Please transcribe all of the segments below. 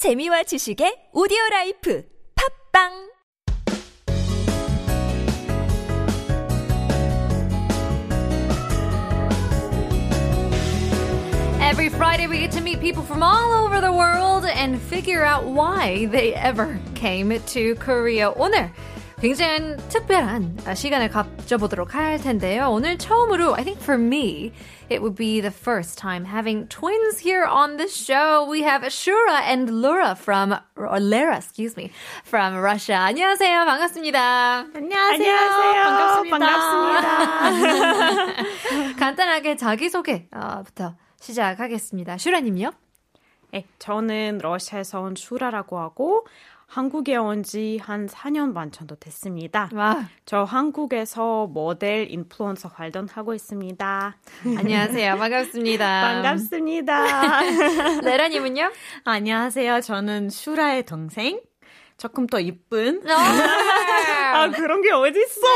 재미와 지식의 오디오 라이프 팝빵 Every Friday, we get to meet people from all over the world and figure out why they ever came to Korea. 오늘 굉장히 특별한 시간을 가져보도록 할 텐데요. 오늘 처음으로, I think for me, it would be the first time having twins here on the show. We have Shura and Laura from, or Lara, excuse me, from Russia. 안녕하세요. 반갑습니다. 안녕하세요. 반갑습니다. 반갑습니다. 간단하게 자기 소개부터 시작하겠습니다. 슈라 님요? 네, 저는 러시아에서 온 슈라라고 하고 한국에 온 지 한 4년 반 정도 됐습니다. 와. 저 한국에서 모델 인플루언서 활동하고 있습니다. 안녕하세요. 반갑습니다. 반갑습니다. 레라님은요? 안녕하세요. 저는 슈라의 동생. 조금 더 이쁜 아 그런 게 어딨어?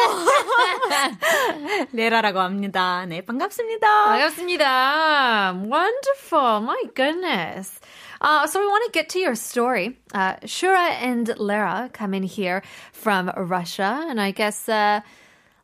레라라고 합니다. 네, 반갑습니다. 반갑습니다. Wonderful. My goodness. Uh, so we want to get to your story. Uh, Shura and Lara come in here from Russia, and I guess uh,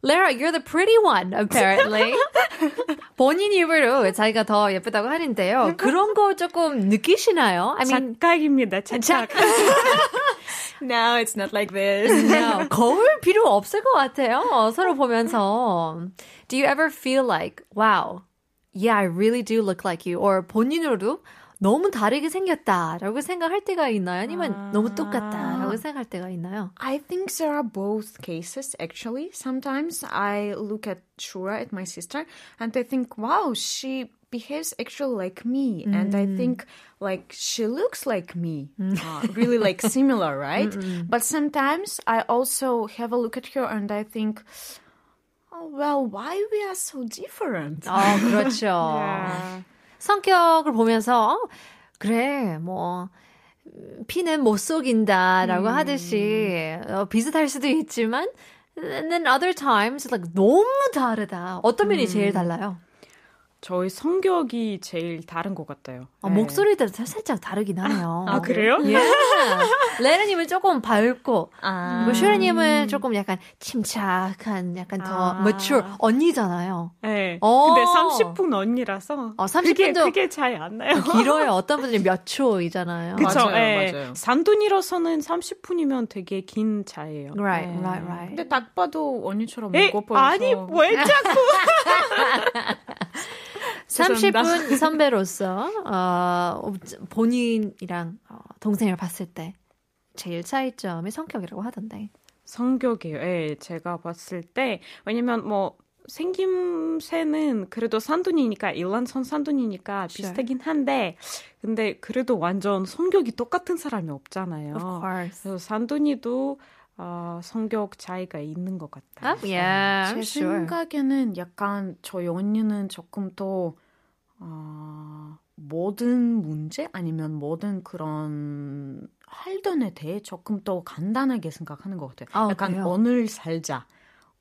Lara, you're the pretty one, apparently. 본인 입으로 자기가 더 예쁘다고 하는데요. 그런 거 조금 느끼시나요? I mean, 착각입니다. 착각. No, it's not like this. no, 거울 필요 없을 것 같아요. 서로 보면서. Do you ever feel like, wow, yeah, I really do look like you? Or 본인으로도 너무 다르게 생겼다라고 생각할 때가 있나요? 아니면 아... 너무 똑같다라고 생각할 때가 있나요? I think there are both cases actually. Sometimes I look at Shura, at my sister, and I think, wow, she behaves actually like me mm. and i think like she looks like me uh, really like similar right but sometimes i also have a look at her and i think oh well why we are so different 어 그렇죠 yeah. 성격을 보면서 어, 그래 뭐 피는 못 속인다라고 음. 하듯이 어, 비슷할 수도 있지만 and then other times like 너무 다르다 어떤 면이 음. 제일 달라요? 저희 성격이 제일 다른 것 같아요. 아, 네. 목소리도 살짝 다르긴 하네요. 아, 그래요? 예. 레르님은 조금 밝고, 아. 뭐 슈레님은 조금 약간 침착한, 약간 더 아. mature 언니잖아요. 네. 어. 근데 30분 언니라서. 어, 30분도 그게, 차이 안 나요. 길어요. 어떤 분들이 몇 초이잖아요. 그쵸. 맞아요, 네. 맞아요. 산둔이라서는 30분이면 되게 긴 차이예요. Right, 네. right, right. 근데 딱 봐도 언니처럼 무거워 보여서. 아니, 왜 자꾸. 30분 선배로서 어, 본인이랑 어, 동생을 봤을 때 제일 차이점이 성격이라고 하던데. 성격이에요. 예, 제가 봤을 때 왜냐면 뭐 생김새는 그래도 산둥이니까 일란선 산둥이니까 비슷하긴 한데 근데 그래도 완전 성격이 똑같은 사람이 없잖아요. 그래서 산둥이도 어, 성격 차이가 있는 것 같아요. Oh, yeah, 제 sure. 생각에는 약간 저희 언니는 조금 더 어, 모든 문제 아니면 모든 그런 할던에 대해 조금 더 간단하게 생각하는 것 같아요. 아, 약간 그래요? 오늘 살자.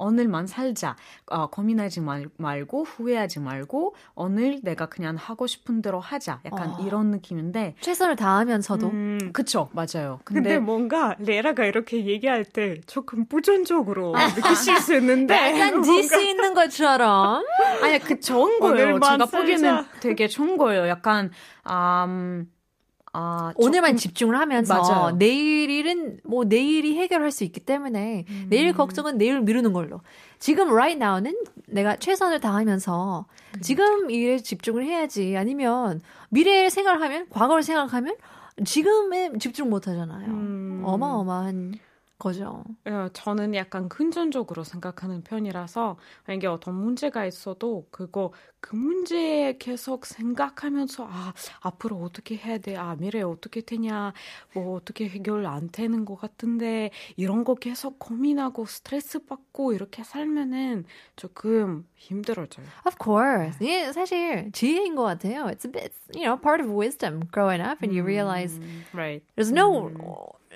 오늘만 살자. 어, 고민하지 말, 말고 후회하지 말고 오늘 내가 그냥 하고 싶은 대로 하자. 약간 어. 이런 느낌인데 최선을 다하면서도 음, 그쵸 맞아요. 근데, 근데, 뭔가 레라가 이렇게 얘기할 때 조금 부정적으로 느끼실 수 있는데 약간 디스 있는 것처럼 아니 그 좋은 거예요. 제가 살자. 보기에는 되게 좋은 거예요. 약간 음, 아, 오늘만 집중을 하면서 맞아요. 내일은 뭐 내일이 해결할 수 있기 때문에 음. 내일 걱정은 내일 미루는 걸로. 지금 right now는 내가 최선을 다하면서 음. 지금 일에 집중을 해야지. 아니면 미래를 생각하면 과거를 생각하면 지금에 집중 못 하잖아요. 음. 어마어마한 거죠. 예, 저는 약간 근전적으로 생각하는 편이라서 만약에 어떤 문제가 있어도 그거 그 문제에 계속 생각하면서 아 앞으로 어떻게 해야 돼? 아 미래 어떻게 되냐? 뭐 어떻게 해결 안 되는 것 같은데 이런 거 계속 고민하고 스트레스 받고 이렇게 살면은 조금 힘들어져요. Of course. 예, 사실 지혜인 것 같아요. It's a bit, you know, part of wisdom growing up, and you realize right. there's no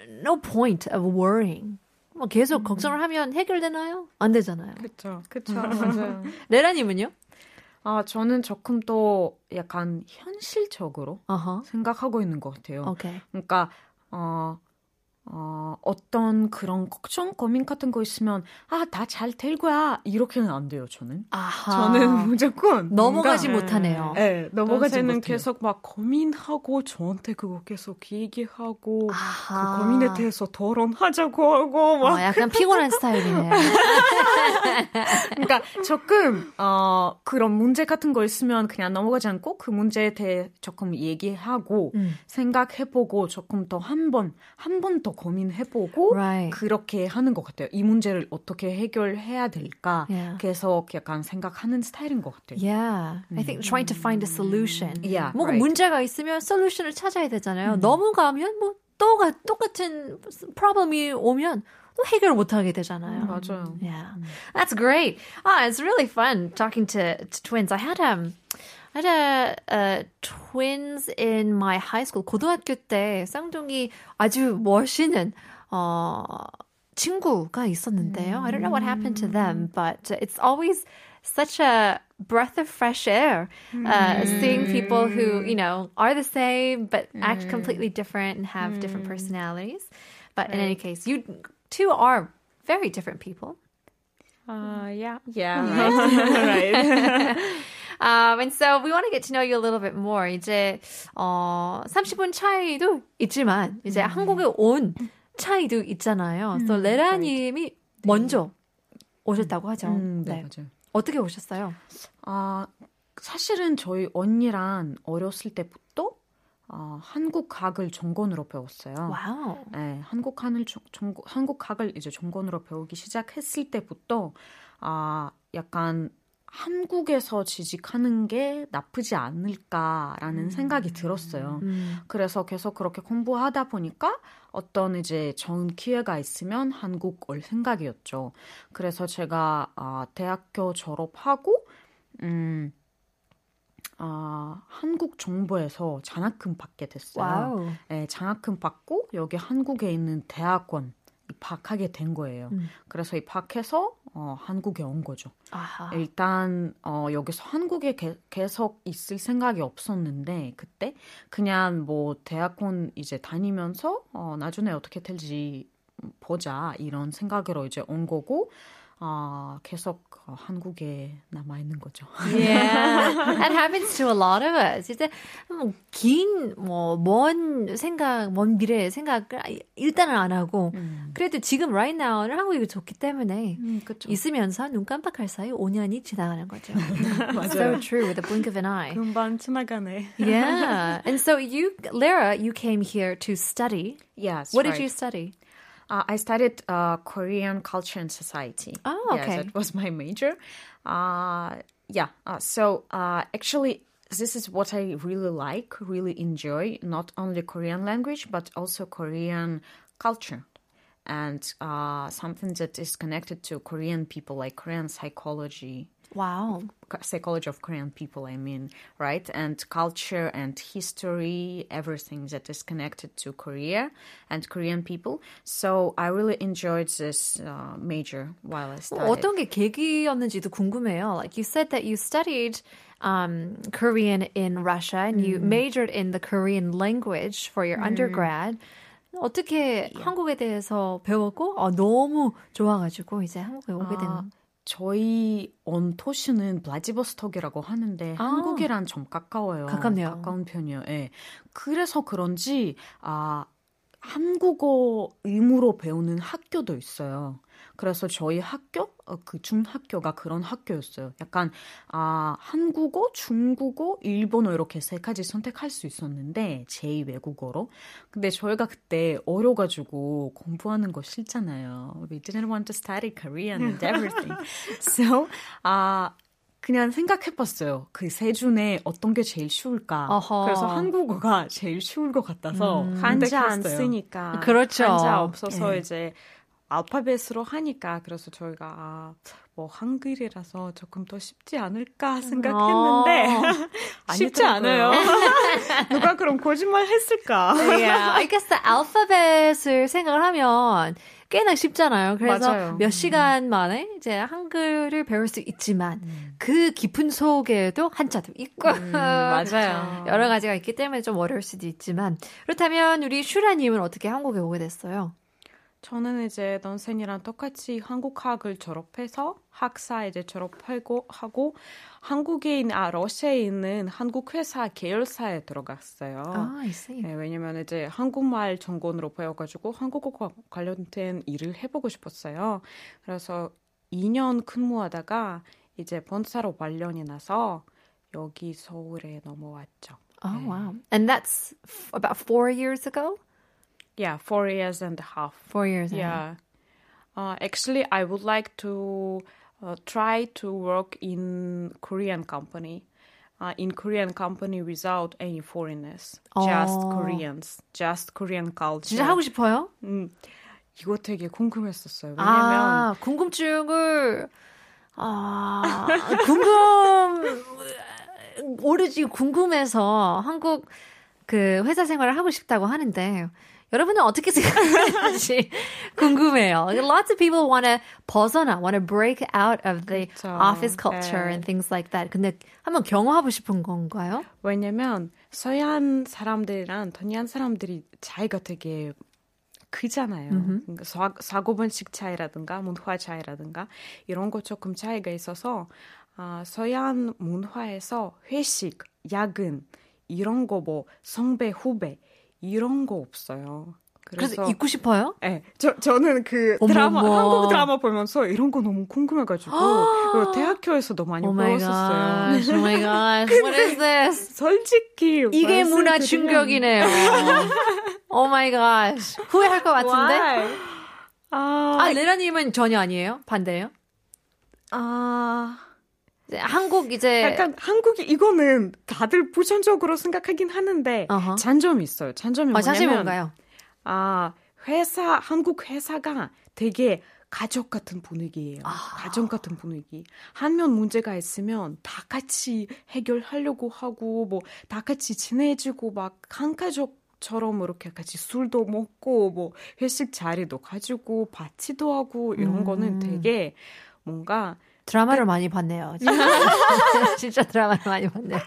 no point of worrying. 뭐 계속 음. 걱정을 하면 해결되나요? 안 되잖아요. 그렇죠. 그렇죠. 맞아요. 레라 님은요? 아, 저는 조금 더 약간 현실적으로 Uh-huh. 생각하고 있는 것 같아요. Okay. 그러니까 어, 어, 어떤 그런 걱정, 고민 같은 거 있으면 아, 다 잘 될 거야. 이렇게는 안 돼요, 저는. 아하. 저는 무조건 넘어가지 뭔가- 못하네요. 네, 넘어가지 못해요. 계속 막 고민하고 저한테 그거 계속 얘기하고 아하. 그 고민에 대해서 토론하자고 하고 막 어, 약간 피곤한 스타일이네. 그러니까 조금 어 그런 문제 같은 거 있으면 그냥 넘어가지 않고 그 문제에 대해 조금 얘기하고 음. 생각해보고 조금 더 한 번 한 번 더 고민해보고 Right. 그렇게 하는 것 같아요. 이 문제를 어떻게 해결해야 될까 Yeah. 계속 약간 생각하는 스타일인 것 같아요. Yeah. I think trying to find a solution. Yeah, 뭔가 right. 문제가 있으면 솔루션을 찾아야 되잖아요. 넘어가면 뭐 또가 똑같은 프로블럼이 오면 또 해결 못 하게 되잖아요. 맞아요. Yeah. That's great. Ah, it's really fun talking to, to twins. I had um I had a, a twins in my high school. 고등학교 때 쌍둥이 아주 멋있는 어 친구가 있었는데요. I don't know what happened to them, but it's always such a breath of fresh air uh, seeing people who you know are the same but act completely different and have different personalities. But in any case, you two are very different people. 아, yeah. Yeah. right. Um, and so we want to get to know you a little bit more. 이제 어 30분 차이도 있지만 이제 한국에 온 차이도 있잖아요. 그래서 레라님이 먼저 오셨다고 하죠. 음, 네, 네. 맞아요. 어떻게 오셨어요? 아, 사실은 저희 언니랑 어렸을 때부터 어, 한국학을 전공으로 배웠어요. 와우. 네, 한국학을 전, 전, 한국학을 이제 전공으로 배우기 시작했을 때부터 아, 약간 한국에서 취직하는 게 나쁘지 않을까라는 생각이 들었어요. 음. 그래서 계속 그렇게 공부하다 보니까 어떤 이제 좋은 기회가 있으면 한국 올 생각이었죠. 그래서 제가 아, 대학교 졸업하고 음, 아, 한국 정부에서 장학금 받게 됐어요. Wow. 네, 장학금 받고 여기 한국에 있는 대학원 입학하게 된 거예요. 음. 그래서 입학해서 어, 한국에 온 거죠. 아하. 일단 어, 여기서 한국에 게- 계속 있을 생각이 없었는데 그때 그냥 뭐 대학원 이제 다니면서 어, 나중에 어떻게 될지 보자 이런 생각으로 이제 온 거고 아 계속 어, 한국에 남아 있는 거죠. Yeah, that happens to a lot of us. 이제 뭐긴뭐먼 생각, 먼 미래의 생각을 일단은 안 하고 그래도 지금 right now는 한국이 좋기 때문에 음, 그렇죠. 있으면서 눈 깜빡할 사이 5년이 지나가는 거죠. so true with a blink of an eye. 금방 지나가네. Yeah, and so you, Lara, you came here to study. Yes. What did right. you study? Uh, I studied uh, Korean culture and society. Oh, okay. Yes, that was my major. Uh, yeah. Uh, so uh, actually, this is what I really like, really enjoy. Not only Korean language, but also Korean culture And uh, something that is connected to Korean people, like Korean psychology, Wow. psychology of Korean people, I mean, right? And culture and history, everything that is connected to Korea and Korean people. So I really enjoyed this uh, major while I studied. 어떤 게 계기였는지도 궁금해요. Like you said that you studied um, Korean in Russia and you majored in the Korean language for your undergrad. 어떻게 한국에 대해서 배웠고 어, 너무 좋아가지고 이제 한국에 오게 된. 아, 저희 온토시는 블라디보스톡이라고 하는데 아. 한국이랑 좀 가까워요. 가깝네요. 가까운 편이에요. 예. 그래서 그런지 아 한국어 의무로 배우는 학교도 있어요. 그래서 저희 학교 어, 그 중학교가 그런 학교였어요. 약간 아 한국어, 중국어, 일본어 이렇게 세 가지 선택할 수 있었는데 제2 외국어로. 근데 저희가 그때 어려가지고 공부하는 거 싫잖아요. We didn't want to study Korean and everything. so 아 그냥 생각해봤어요. 그 세 중에 어떤 게 제일 쉬울까. 어허. 그래서 한국어가 제일 쉬울 것 같아서 한자 안. 쓰니까. 그렇죠. 한자 없어서 예. 이제 알파벳으로 하니까 그래서 저희가 아, 뭐 한글이라서 조금 더 쉽지 않을까 생각했는데 어. 쉽지 않아요. 누가 그럼 거짓말 했을까? yeah, I guess the alphabet을 생각을 하면 꽤나 쉽잖아요. 그래서 맞아요. 몇 시간 만에 이제 한글을 배울 수 있지만 그 깊은 속에도 한자도 있고 맞아요. 여러 가지가 있기 때문에 좀 어려울 수도 있지만 그렇다면 우리 슈라님은 어떻게 한국에 오게 됐어요? 저는 이제 넌센이랑 똑같이 한국학을 졸업해서 학사 이제 졸업하고 하고 한국에 있는 아 러시아에 있는 한국 회사 계열사에 들어갔어요. 아, I see. 네, 왜냐면 이제 한국말 전공으로 배워가지고 한국어 관련된 일을 해보고 싶었어요. 그래서 2년 근무하다가 이제 본사로 발령이 나서 여기 서울에 넘어왔죠. Oh, wow. And that's about four years ago? Yeah, four years and a half. Four years ago. Yeah. Uh, actually, I would like to uh, try to work in Korean company. Uh, in Korean company without any foreigners, just 어. Koreans, just Korean culture. 진짜 하고 싶어요? 음, 이거 되게 궁금했었어요. 왜냐면 아, 궁금증을 아, 궁금 오로지 궁금해서 한국 그 회사 생활을 하고 싶다고 하는데 여러분은 어떻게 생각하는지 궁금해요. Lots of people want to 벗어나, want to break out of the 그쵸. office culture 네. and things like that. 근데 한번 경험하고 싶은 건가요? 왜냐면 서양 사람들이랑 동양 사람들이 차이가 되게 크잖아요. 그러니까 사, 사고방식 차이라든가 문화 차이라든가 이런 거 조금 차이가 있어서 아, 서양 문화에서 회식, 야근 이런 거뭐 선배 후배 이런 거 없어요. 그래서, 그래서 입고 싶어요? 네, 저 저는 그 어머, 드라마 어머. 한국 드라마 보면서 이런 거 너무 궁금해가지고 그리고 대학교에서도 많이 배웠었어요. oh my gosh, what is this? 솔직히 이게 문화 충격이네요. oh my gosh. 후회할 것 같은데? Why? 아, 아, 레나님은 전혀 아니에요? 반대예요? 아, 한국 이제 약간 한국이 이거는 다들 부정적으로 생각하긴 하는데 어허. 장점이 있어요. 아, 자신 뭐냐면? 아 회사 한국 회사가 되게 가족 같은 분위기예요. 아. 가정 같은 분위기. 한명 문제가 있으면 다 같이 해결하려고 하고 뭐 다 같이 친해지고 막 한 가족처럼 이렇게 같이 술도 먹고 뭐 회식 자리도 가지고 파티도 하고 이런 음. 거는 되게 뭔가 드라마를 많이 봤네요. 진짜 드라마를 많이 봤네요.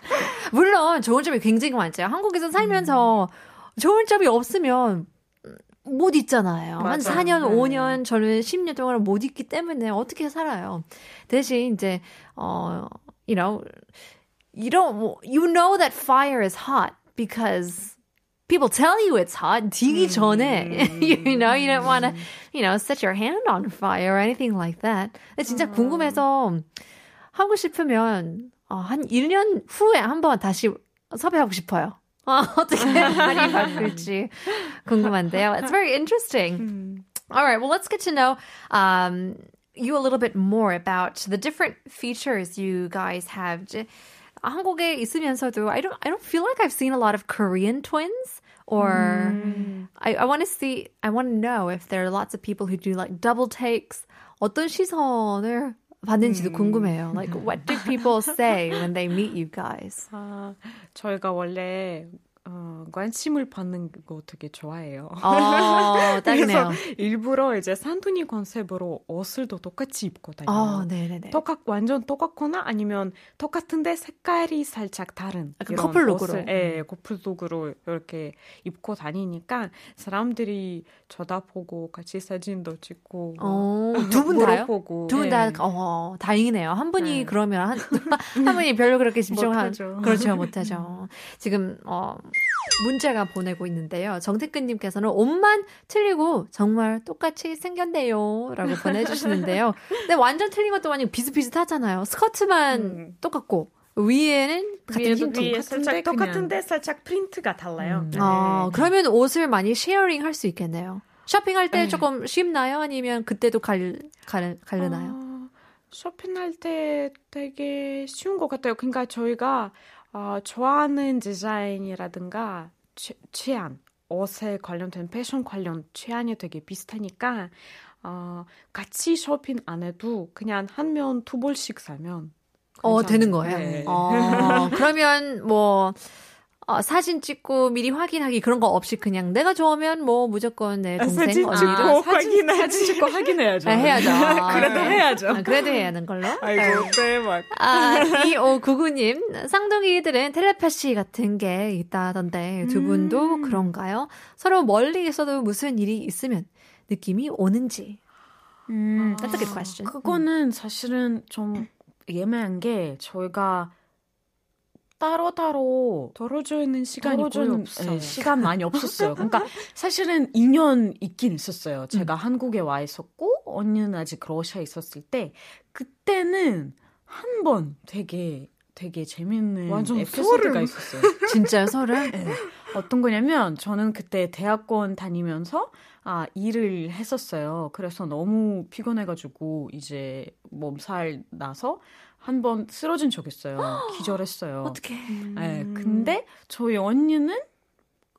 물론 좋은 점이 굉장히 많죠. 한국에서 살면서 좋은 점이 없으면 못 있잖아요. 한 맞아. 4년, 네. 5년, 저는 10년 동안 못 있기 때문에 어떻게 살아요. 대신 이제 어, you know, you don't, you know that fire is hot because people tell you it's hot. 되기 전에, you know, you don't want to, you know, set your hand on fire or anything like that. 근데 진짜 궁금해서 하고 싶으면 어, 한 1년 후에 한번 다시 섭외하고 싶어요. 어, 어떻게 많이 바꿀지 궁금한데요. It's very interesting. All right, well, let's get to know um, you a little bit more about the different features you guys have. 이제 한국에 있으면서도 I don't I don't feel like I've seen a lot of Korean twins or I, I want to see I want to know if there are lots of people who do like double takes. 어떤 시선을 받는지도 궁금해요. Like what do people say when they meet you guys? 아, 저희가 원래 어, 관심을 받는 거 되게 좋아해요. 어. 그래서 일부러 이제 산토니 컨셉으로 옷을 또 똑같이 입고 다녀요. 어, 네네네. 똑같 완전 똑같거나 아니면 똑같은데 색깔이 살짝 다른 약간 이런 커플룩으로. 옷을, 예, 커플룩으로 이렇게 입고 다니니까 사람들이 쳐다보고 같이 사진도 찍고 어, 두분 다요? 물어보고 두분 다, 예. 어, 다행이네요. 한 분이 네. 그러면 한, 한 분이 별로 그렇게 집중한. 그렇죠, 못하죠. 지금, 어, 문자가 보내고 있는데요. 정태근님께서는 옷만 틀리고 정말 똑같이 생겼네요. 라고 보내주시는데요. 근데 완전 틀린 것도 아니고 비슷비슷하잖아요. 스커트만 음. 똑같고, 위에는 같은 위에도 흰 위에 통. 살짝 똑같은데 살짝 프린트가 달라요. 음. 네. 아, 그러면 옷을 많이 sharing 할 수 있겠네요. 쇼핑할 때 네. 조금 쉽나요? 아니면 그때도 갈, 갈, 갈르나요? 어, 쇼핑할 때 되게 쉬운 것 같아요. 그러니까 저희가 어, 좋아하는 디자인이라든가 취, 취향 옷에 관련된 패션 관련 취향이 되게 비슷하니까 어, 같이 쇼핑 안 해도 그냥 한 면 두 벌씩 사면 어. 되는 거예요? 네. 어, 그러면 뭐, 어, 사진 찍고 미리 확인하기 그런 거 없이 그냥 내가 좋으면 뭐 무조건 내 동생 사진 언니를 찍고 사- 확인 사진 찍고 확인해야죠. 아, 해야죠. 그래도 네. 해야죠. 아, 그래도 해야 하는 걸로. 아이고 대박. 아, 2599님, 쌍둥이들은 텔레파시 같은 게 있다던데 두 분도 그런가요? 서로 멀리 있어도 무슨 일이 있으면 느낌이 오는지. 음, That's a good question. 그거는 사실은 좀 예매한 게 저희가 따로따로 떨어져 있는 시간이 떨어져는, 없어요. 예, 시간 많이 없었어요. 그러니까 사실은 2년 있긴 있었어요. 제가 한국에 와 있었고 언니는 아직 러시아에 있었을 때 그때는 한 번 되게 되게 재밌는 완전 에피소드가 소름. 있었어요. 진짜요, 서로? 네. 어떤 거냐면 저는 그때 대학원 다니면서 아 일을 했었어요. 그래서 너무 피곤해가지고 이제 몸살 나서 한 번 쓰러진 적 있어요. 기절했어요. 어떻게? 네, 근데 저희 언니는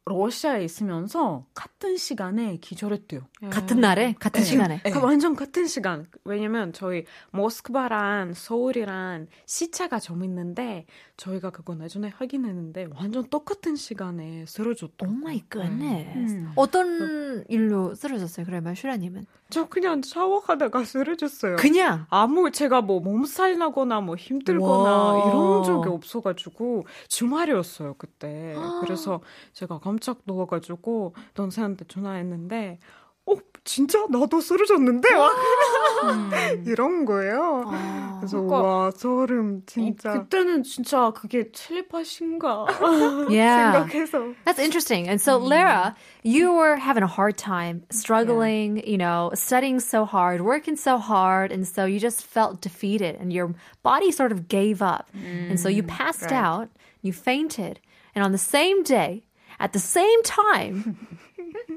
러시아에 있으면서 같은 시간에 기절했대요. 같은 날에? 같은 네. 시간에? 네. 그 완전 같은 시간. 왜냐면 저희 모스크바랑 서울이랑 시차가 좀 있는데 저희가 그거 나중에 확인했는데 완전 똑같은 시간에 쓰러졌다. oh my god 네. 음. 어떤 일로 쓰러졌어요, 그러면 슈라님은? 저 그냥 샤워하다가 쓰러졌어요. 그냥. 아무 제가 뭐 몸살 나거나 뭐 힘들거나 와. 이런 적이 없어가지고 주말이었어요 그때. 그래서 제가 깜짝 놀라가지고 동생한테 전화했는데, 어 진짜 나도 쓰러졌는데 막 이런 거예요. 아. 그래서 그러니까 와 소름 진짜 그때는 진짜 그게 텔레파신가 Yeah. 생각해서. That's interesting. And so, Lara, you were having a hard time, struggling, you know, studying so hard, working so hard. And so you just felt defeated and your body sort of gave up. and so you passed out, you fainted. And on the same day, at the same time,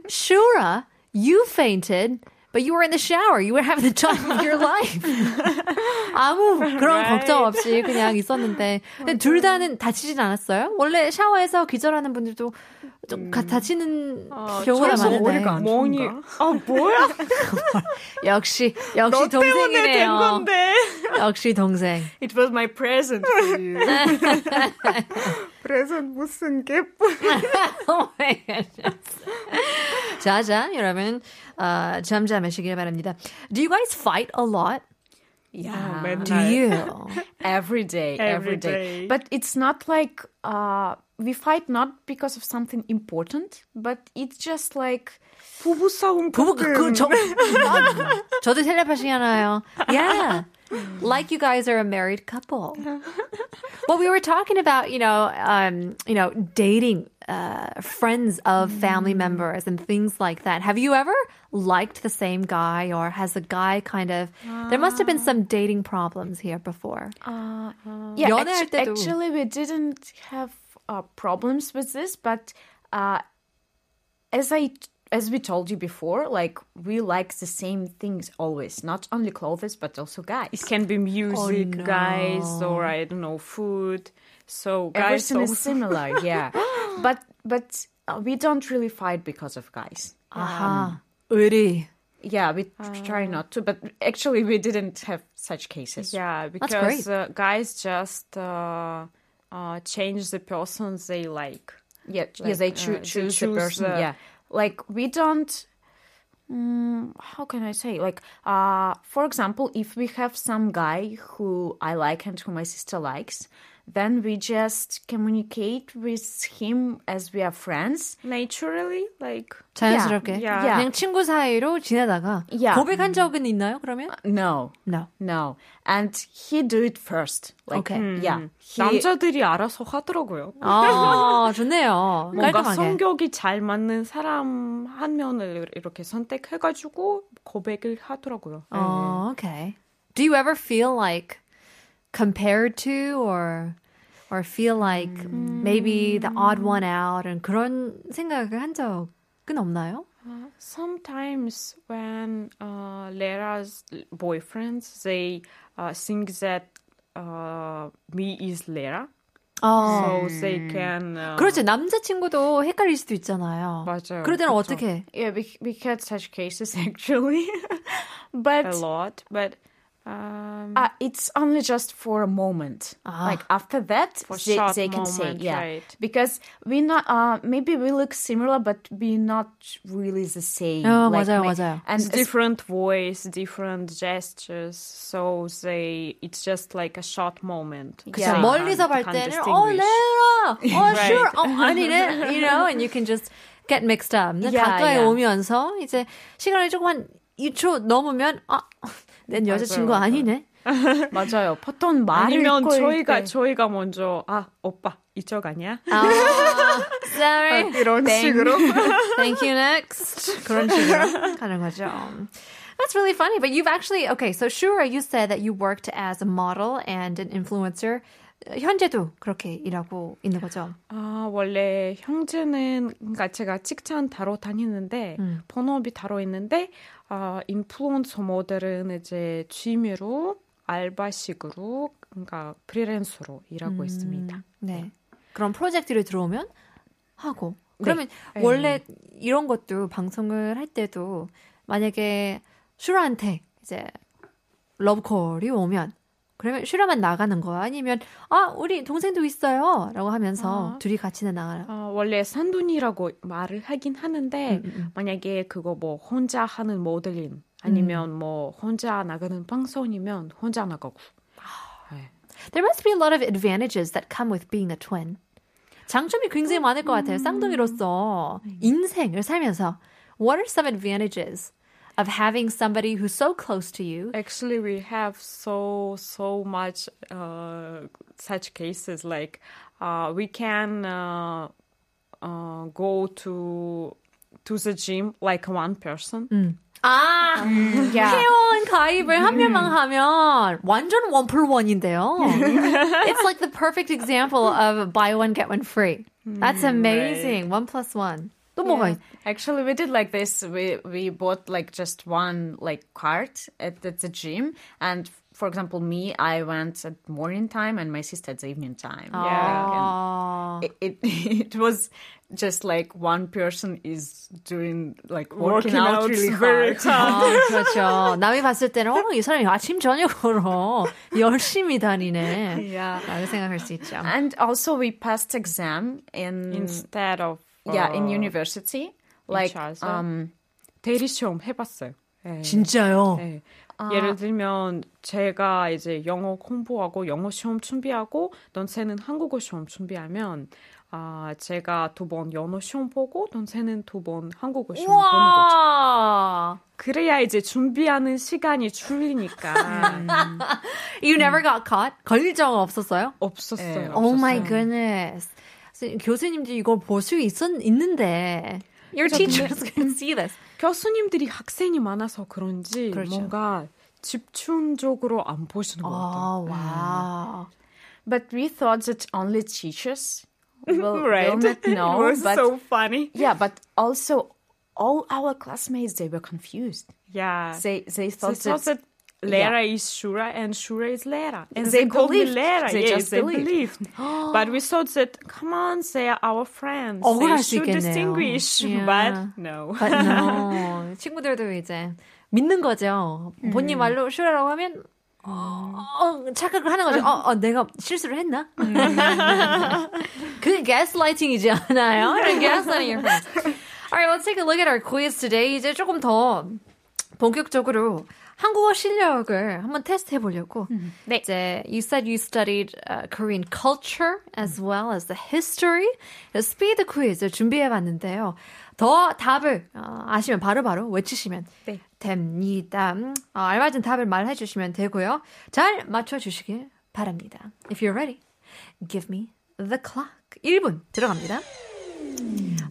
Shura, you fainted. But you were in the shower. You were having the time of your life. 아무 그런 걱정 없이 그냥 있었는데. 근데 둘 다는 다치진 않았어요? 원래 샤워에서 기절하는 분들도 좀 가- 다치는 경우가 저도 많은데. 뭐니? 아 뭐야? 역시 역시 동생이네요. 건데. 역시 동생. It was my present for you. 그래서 무슨 게 Oh my goodness. 자자 여러분 어, 잠잠하시길 바랍니다. Do you guys fight a lot? Yeah. 맨날. Do you? every day, Every every day. day. But it's not like uh, we fight not because of something important, but it's just like 부부 싸움 부부 가끔. 그저 난- 저도 텔레파시 하나요. Yeah. Like you guys are a married couple. well, we were talking about, you know, um, you know, dating uh, friends of family mm. members and things like that. Have you ever liked the same guy or has a guy kind of uh, there must have been ah. some dating problems here before. Uh, uh yeah, actually, actually, we didn't have uh, problems with this, but as I as we told you before, like we like the same things always, not only clothes but also guys. It can be music, oh, no. guys, or I don't know, food. So guys, everything also. is similar, yeah. but but uh, we don't really fight because of guys. Ah, uh-huh. Yeah, we uh, try not to, but actually we didn't have such cases. Yeah, because uh, guys just uh, uh change the person they like. Yeah, like, yeah, they, uh, choose, they choose the person. The, yeah, like we don't. Mm, how can I say? Like, for example, if we have some guy who I like and who my sister likes, then we just communicate with him as we are friends. Naturally, like 자연스럽게. Yeah. Yeah. 그냥 친구 사이로 지내다가 Yeah. 고백한 적은 있나요? 그러면? No, No. no, and he do it first. Like, Okay. yeah, he, 남자들이 알아서 하더라고요. 아, 좋네요. 뭔가 깔끔하게. 성격이 잘 맞는 사람 한 명을 이렇게 선택해 가지고 고백을 하더라고요. Oh, okay. Do you ever feel like compared to or or feel like maybe the odd one out and 그런 생각을 한 적은 없나요? Sometimes when uh, Lera's boyfriends they uh, think that uh, me is Lera. So they can. Uh, 그렇죠. 남자친구도 헷갈릴 수도 있잖아요. 맞아요. 그럴 때는 그쵸. 어떻게? Yeah, we, we had such cases actually. but a lot, but um, uh, it's only just for a moment. Ah. Like after that, For they, short they can say, moment, yeah, right. because we not uh maybe we look similar, but we not really the same. 어, Like, 맞아요, ma- 맞아요. And it's different voice, different gestures. So they, it's just like a short moment. 그쵸. Yeah. 멀리서 볼 Can't 때는 어 distinguish. 레라, 어 Right. sure, 어 아니네, you know, and you can just get mixed up. 근데 Yeah, 가까이 yeah. 오면서 이제 시간이 조금 한 2초 넘으면 아, 내 여자친구 맞아요. 아니네. 맞아요. 보통 말을 아니면 저희가 때 저희가 먼저 아 오빠 이쪽 아니야? 아, sorry. 이런 식으로. Thank you next. 그런 식으로 가는 거죠. That's really funny. But you've actually okay. So Shura, you said that you worked as a model and an influencer. 현재도 그렇게 일하고 있는 거죠. 아 원래 형제는 그러니까 제가 직장 다로 다니는데 음. 본업이 다로 있는데 아 인플루언서 모델은 이제 취미로 알바식으로 그러니까 프리랜서로 일하고 있습니다. 네. 그런 프로젝트를 들어오면 하고. 그러면 네. 원래 이런 것도 방송을 할 때도 만약에 슈라한테 이제 러브콜이 오면 그러면 슈라만 나가는 거야? 아니면 아 우리 동생도 있어요라고 하면서 아. 둘이 같이는 나가요? 아, 원래 산둥이라고 말을 하긴 하는데 음, 음, 음. 만약에 그거 뭐 혼자 하는 모델링 아니면 뭐 혼자 나가는 방송이면 혼자 나가고 네. There must be a lot of advantages that come with being a twin. 장점이 굉장히 많을 것 같아요. 쌍둥이로서 인생을 살면서. What are some advantages of having somebody who's so close to you? Actually, we have so so much uh, such cases. Like uh, we can uh, uh, go to to the gym like one person. 아, 회원 가입을 한 명만 하면 완전 원 플러 원인데요. It's like the perfect example of buy one get one free. That's amazing. One plus one. 또 뭐가 있? Actually, we did like this. We we bought like just one like cart at, at the gym, and for example, me, I went at morning time, and my sister at the evening time. 아, It, it it was just like one person is doing like working, Working out, out really very hard. 아, 그렇죠. 남이 봤을 때는 어, 이 사람이 아침 저녁으로 열심히 다니네. Yeah. 라고 생각할 수 있죠. And also, we passed exam in Instead of yeah in uh, university. Like um 대리 시험 해봤어요. 네. 진짜요? 네. 예를 들면 제가 이제 영어 공부하고 영어 시험 준비하고 넌새는 한국어 시험 준비하면 아 제가 두 번 영어 시험 보고 넌새는 두 번 한국어 시험 보는 거죠. 와. 그래야 이제 준비하는 시간이 줄이니까 You never got caught? 걸릴 적 없었어요? 없었어요. Oh my 없었어요. goodness. 선생님, 교수님들이 이걸 볼 수 있는데. Your teachers can see this. 교수님들이 학생이 많아서 그런지 그렇죠. 뭔가 집중적으로 안 보시는 것 같아요. 어, 와. but we thought that only teachers will, right. will not know. It was but so funny. yeah, but also all our classmates they were confused. Yeah. They they They thought thought that that Lera is Shura and Shura is Lera. And They they, called me. Lera. They yes, just they believed. but we thought that, come on, they are our friends. they 수 should distinguish. Yeah. But no. But no. 친구들도 이제 믿는 거죠. 본인 말로 슈라라고 하면 어, 어, 착각을 하는 거죠. 어, 어, 내가 실수를 했나? 그게 gaslighting이지 않아요? Gaslighting your friends. Alright, let's take a look at our quiz today. 이제 조금 더 본격적으로 한국어 실력을 한번 테스트 해 보려고. 네. 이제 you said you studied uh, Korean culture as well as the history. 스피드 퀴즈 준비해 봤는데요. 더 답을 어, 아시면 바로바로 외치시면 네. 됩니다. 음, 어, 알맞은 답을 말해 주시면 되고요. 잘 맞춰 주시길 바랍니다. If you're ready, give me the clock. 1분 들어갑니다.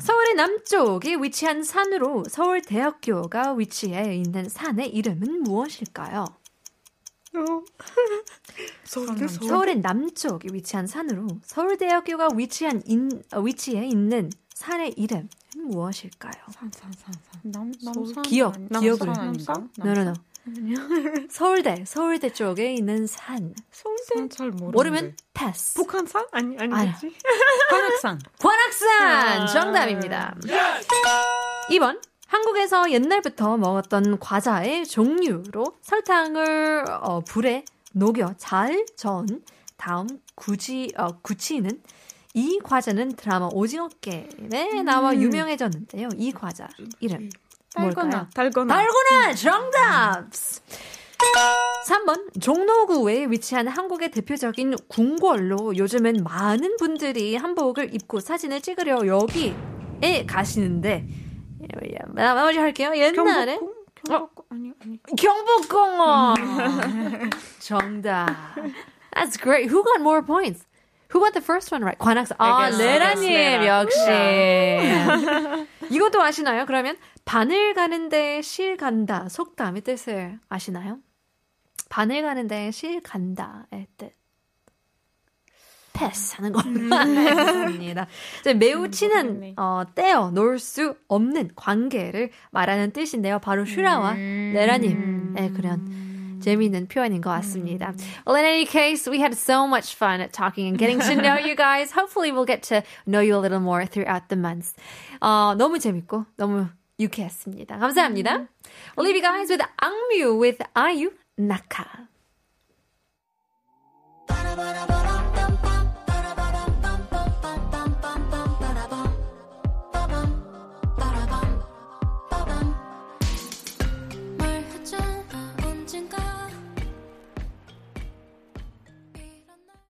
서울의 남쪽에 위치한 산으로 서울대학교가 위치해 있는 산의 이름은 무엇일까요? 서울의 남쪽에 위치한 산으로 서울대학교가 위치한 인, 어, 위치해 있는 산의 이름은 무엇일까요? 산, 산, 산, 산. 남, 남산 기억, 기억을. 남산 아닌가? No, no, no. 서울대, 서울대 쪽에 있는 산. 서울대 잘 모르는데. 모르면 패스. 북한산? 아니, 아니겠지? 관악산. 관악산! 정답입니다. 2번. 한국에서 옛날부터 먹었던 과자의 종류로 설탕을 어, 불에 녹여 잘 저은 다음 굳이 어, 굳히는 이 과자는 드라마 오징어 게임에 나와 유명해졌는데요. 이 과자 이름? 달고나. 달고나. 달고나 정답. 3번 종로구에 위치한 한국의 대표적인 궁궐로 요즘은 많은 분들이 한복을 입고 사진을 찍으려 여기에 가시는데 예, 나머지 할게요. 옛날에 경복궁? 경복궁? 아니, 아니. 경복궁어 정답. That's great. Who got more points? Who got the first one right? 관악산. 아, 레라님 역시. 이것도 아시나요? 그러면 바늘 가는데 실 간다 속담의 뜻을 아시나요? 바늘 가는데 실 간다의 뜻. 패스 하는 걸로 하겠습니다. 매우 친한. 어, 떼어 놓을 수 없는 관계를 말하는 뜻인데요. 바로 슈라와 레라님의 그런 재미있는 표현인 것 같습니다. Well, in any case, we had so much fun at talking and getting to know you guys. Hopefully, we'll get to know you a little more throughout the months. 어, 너무 재밌고 너무 유쾌했습니다. 감사합니다. We'll leave you guys with 악뮤 with 아유 나카. 바라바라바